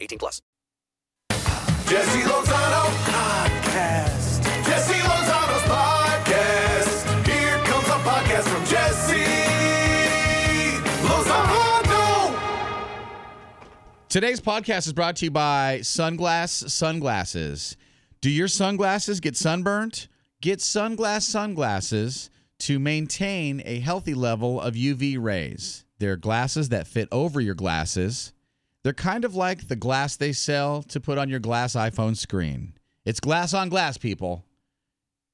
18 plus. Jesse Lozano podcast. Jesse Lozano's podcast. Here comes a podcast from Jesse Lozano. Today's podcast is brought to you by Sunglass Sunglasses. Do your sunglasses get sunburnt? Get Sunglass Sunglasses to maintain a healthy level of UV rays. They're glasses that fit over your glasses. They're kind of like the glass they sell to put on your glass iPhone screen. It's glass on glass, people.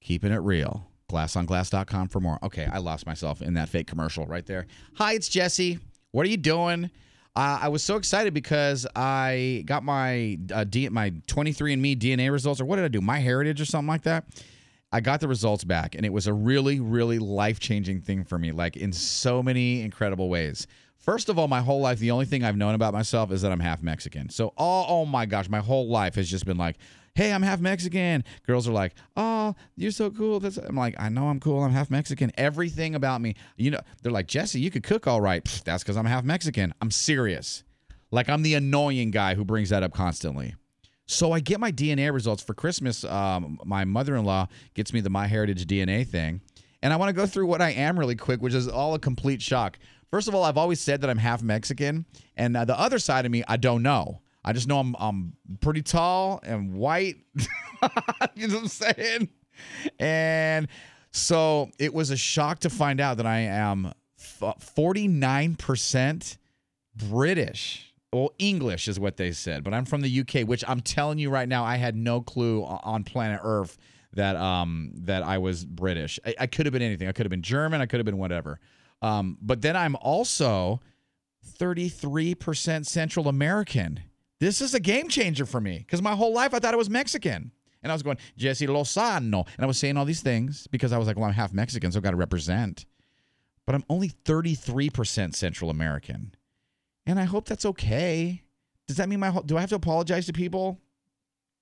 Keeping it real. Glassonglass.com for more. Okay, I lost myself in that fake commercial right there. Hi, it's Jesse. What are you doing? Uh, I was so excited because I got my uh, D- my 23andMe DNA results, or what did I do? My Heritage or something like that. I got the results back, and it was a really, really life changing thing for me, like in so many incredible ways. First of all, my whole life, the only thing I've known about myself is that I'm half Mexican. So, oh, oh my gosh, my whole life has just been like, hey, I'm half Mexican. Girls are like, oh, you're so cool. That's, I'm like, I know I'm cool. I'm half Mexican. Everything about me, you know, they're like, Jesse, you could cook all right. Pfft, that's because I'm half Mexican. I'm serious. Like, I'm the annoying guy who brings that up constantly. So I get my DNA results for Christmas. Um, my mother in law gets me the MyHeritage DNA thing. And I want to go through what I am really quick, which is all a complete shock. First of all, I've always said that I'm half Mexican. And uh, the other side of me, I don't know. I just know I'm, I'm pretty tall and white. you know what I'm saying? And so it was a shock to find out that I am 49% British. Well, English is what they said, but I'm from the UK, which I'm telling you right now, I had no clue on planet Earth that um that I was British. I, I could have been anything. I could have been German. I could have been whatever. Um, but then I'm also 33% Central American. This is a game changer for me because my whole life I thought it was Mexican. And I was going, Jesse Lozano. And I was saying all these things because I was like, well, I'm half Mexican, so I've got to represent. But I'm only 33% Central American. And I hope that's okay. Does that mean my whole, do I have to apologize to people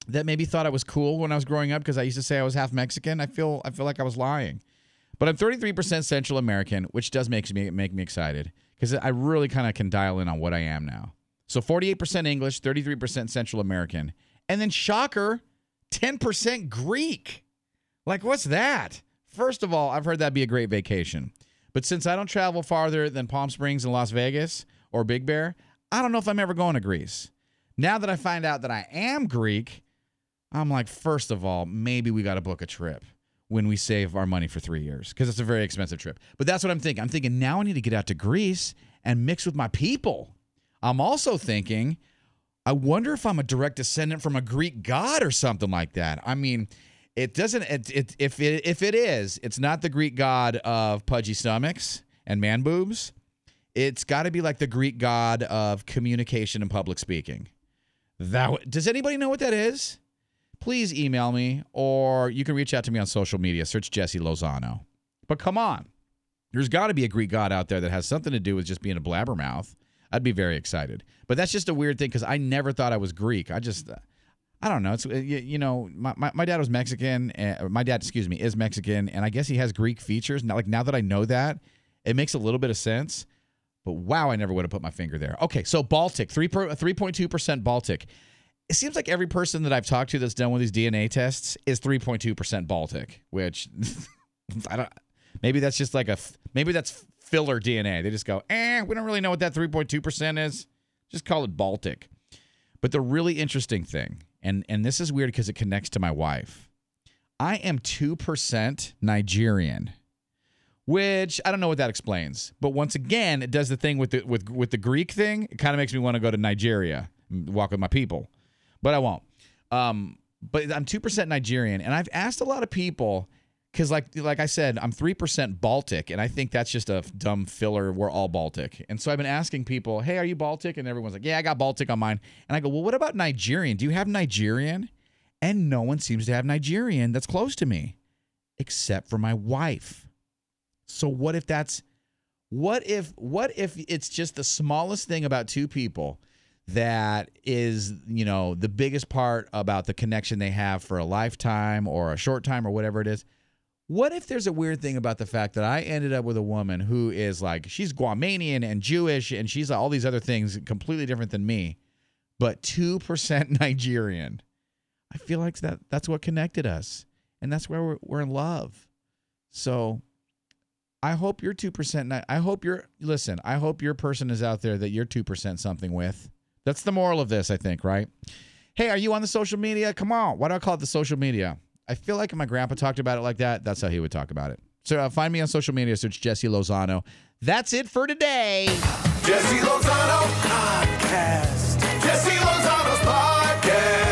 that maybe thought I was cool when I was growing up because I used to say I was half Mexican? I feel I feel like I was lying. But I'm 33% Central American, which does make me make me excited because I really kind of can dial in on what I am now. So 48% English, 33% Central American, and then shocker, 10% Greek. Like what's that? First of all, I've heard that'd be a great vacation. But since I don't travel farther than Palm Springs and Las Vegas or Big Bear, I don't know if I'm ever going to Greece. Now that I find out that I am Greek, I'm like, first of all, maybe we got to book a trip when we save our money for three years because it's a very expensive trip. But that's what I'm thinking. I'm thinking now I need to get out to Greece and mix with my people. I'm also thinking, I wonder if I'm a direct descendant from a Greek god or something like that. I mean, it doesn't. It, it, if it if it is, it's not the Greek god of pudgy stomachs and man boobs. It's got to be like the Greek god of communication and public speaking. That does anybody know what that is? Please email me, or you can reach out to me on social media. Search Jesse Lozano. But come on, there's got to be a Greek god out there that has something to do with just being a blabbermouth. I'd be very excited. But that's just a weird thing because I never thought I was Greek. I just, I don't know. It's uh, you, know, my, my, my dad was Mexican. Uh, my dad, excuse me, is Mexican, and I guess he has Greek features. Now, like now that I know that, it makes a little bit of sense. But wow, I never would have put my finger there. Okay, so Baltic, three three point two percent Baltic. It seems like every person that I've talked to that's done one of these DNA tests is three point two percent Baltic, which I don't. Maybe that's just like a maybe that's filler DNA. They just go, eh, we don't really know what that three point two percent is. Just call it Baltic. But the really interesting thing, and and this is weird because it connects to my wife. I am two percent Nigerian which I don't know what that explains. But once again, it does the thing with the with with the Greek thing. It kind of makes me want to go to Nigeria, and walk with my people, but I won't. Um, but I'm two percent Nigerian, and I've asked a lot of people, because like like I said, I'm three percent Baltic, and I think that's just a dumb filler. We're all Baltic, and so I've been asking people, "Hey, are you Baltic?" And everyone's like, "Yeah, I got Baltic on mine." And I go, "Well, what about Nigerian? Do you have Nigerian?" And no one seems to have Nigerian that's close to me, except for my wife. So what if that's what if what if it's just the smallest thing about two people that is, you know, the biggest part about the connection they have for a lifetime or a short time or whatever it is? What if there's a weird thing about the fact that I ended up with a woman who is like she's Guamanian and Jewish and she's all these other things completely different than me, but 2% Nigerian. I feel like that that's what connected us. And that's where we're, we're in love. So I hope you're 2%. I hope you're, listen, I hope your person is out there that you're 2% something with. That's the moral of this, I think, right? Hey, are you on the social media? Come on. Why do I call it the social media? I feel like my grandpa talked about it like that, that's how he would talk about it. So uh, find me on social media, search Jesse Lozano. That's it for today. Jesse Lozano podcast. Jesse Lozano's podcast.